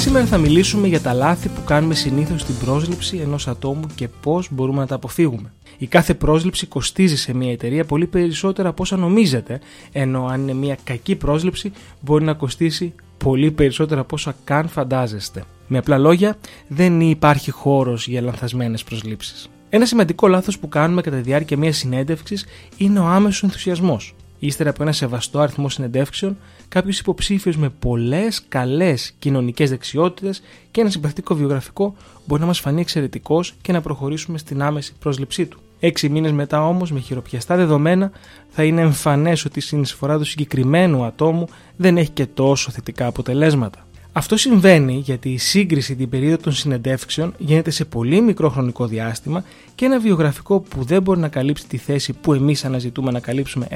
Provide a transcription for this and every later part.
Σήμερα θα μιλήσουμε για τα λάθη που κάνουμε συνήθως στην πρόσληψη ενός ατόμου και πώς μπορούμε να τα αποφύγουμε. Η κάθε πρόσληψη κοστίζει σε μια εταιρεία πολύ περισσότερα από όσα νομίζετε, ενώ αν είναι μια κακή πρόσληψη μπορεί να κοστίσει πολύ περισσότερα από όσα καν φαντάζεστε. Με απλά λόγια, δεν υπάρχει χώρος για λανθασμένες προσλήψεις. Ένα σημαντικό λάθος που κάνουμε κατά τη διάρκεια μιας συνέντευξης είναι ο άμεσος ενθουσιασμός. Ύστερα από ένα σεβαστό αριθμό συνεντεύξεων, κάποιος υποψήφιος με πολλές καλές κοινωνικές δεξιότητες και ένα συμπαθητικό βιογραφικό μπορεί να μας φανεί εξαιρετικός και να προχωρήσουμε στην άμεση πρόσληψή του. Έξι μήνες μετά όμως, με χειροπιαστά δεδομένα, θα είναι εμφανές ότι η συνεισφορά του συγκεκριμένου ατόμου δεν έχει και τόσο θετικά αποτελέσματα. Αυτό συμβαίνει γιατί η σύγκριση την περίοδο των συνεντεύξεων γίνεται σε πολύ μικρό χρονικό διάστημα και ένα βιογραφικό που δεν μπορεί να καλύψει τη θέση που εμείς αναζητούμε να καλύψουμε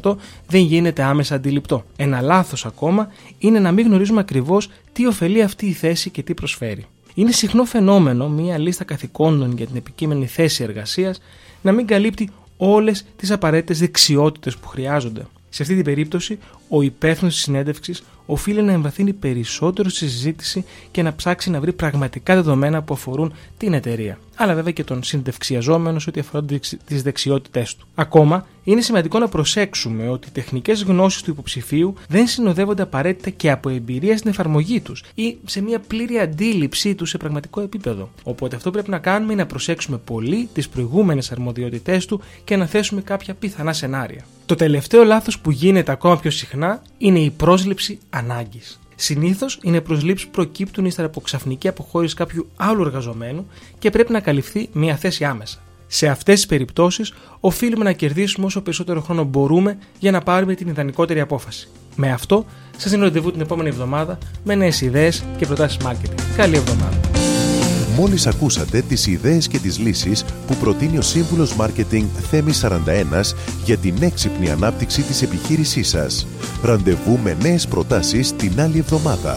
100% δεν γίνεται άμεσα αντιληπτό. Ένα λάθος ακόμα είναι να μην γνωρίζουμε ακριβώς τι ωφελεί αυτή η θέση και τι προσφέρει. Είναι συχνό φαινόμενο μια λίστα καθηκόντων για την επικείμενη θέση εργασίας να μην καλύπτει όλες τις απαραίτητες δεξιότητες που χρειάζονται. Σε αυτή την περίπτωση, ο υπεύθυνος της συνέντευξης οφείλει να εμβαθύνει περισσότερο στη συζήτηση και να ψάξει να βρει πραγματικά δεδομένα που αφορούν την εταιρεία. Αλλά βέβαια και τον συνδευξιαζόμενο σε ό,τι αφορά τις δεξιότητές του. Ακόμα, είναι σημαντικό να προσέξουμε ότι οι τεχνικές γνώσεις του υποψηφίου δεν συνοδεύονται απαραίτητα και από εμπειρία στην εφαρμογή τους ή σε μια πλήρη αντίληψή τους σε πραγματικό επίπεδο. Οπότε αυτό που πρέπει να κάνουμε είναι να προσέξουμε πολύ τις προηγούμενες αρμοδιότητές του και να θέσουμε κάποια πιθανά σενάρια. Το τελευταίο λάθος που γίνεται ακόμα πιο συχνά είναι η πρόσληψη ανάγκης. Συνήθως είναι προσλήψει που προκύπτουν ύστερα από ξαφνική αποχώρηση κάποιου άλλου εργαζομένου και πρέπει να καλυφθεί μια θέση άμεσα. Σε αυτές τις περιπτώσεις, οφείλουμε να κερδίσουμε όσο περισσότερο χρόνο μπορούμε για να πάρουμε την ιδανικότερη απόφαση. Με αυτό, σας δίνω ραντεβού την επόμενη εβδομάδα με νέες ιδέες και προτάσεις marketing. Καλή εβδομάδα. Μόλις ακούσατε τις ιδέες και τις λύσεις που προτείνει ο Σύμβουλος Μάρκετινγκ Θέμης 41 για την έξυπνη ανάπτυξη της επιχείρησής σας. Ραντεβού με νέες προτάσεις την άλλη εβδομάδα.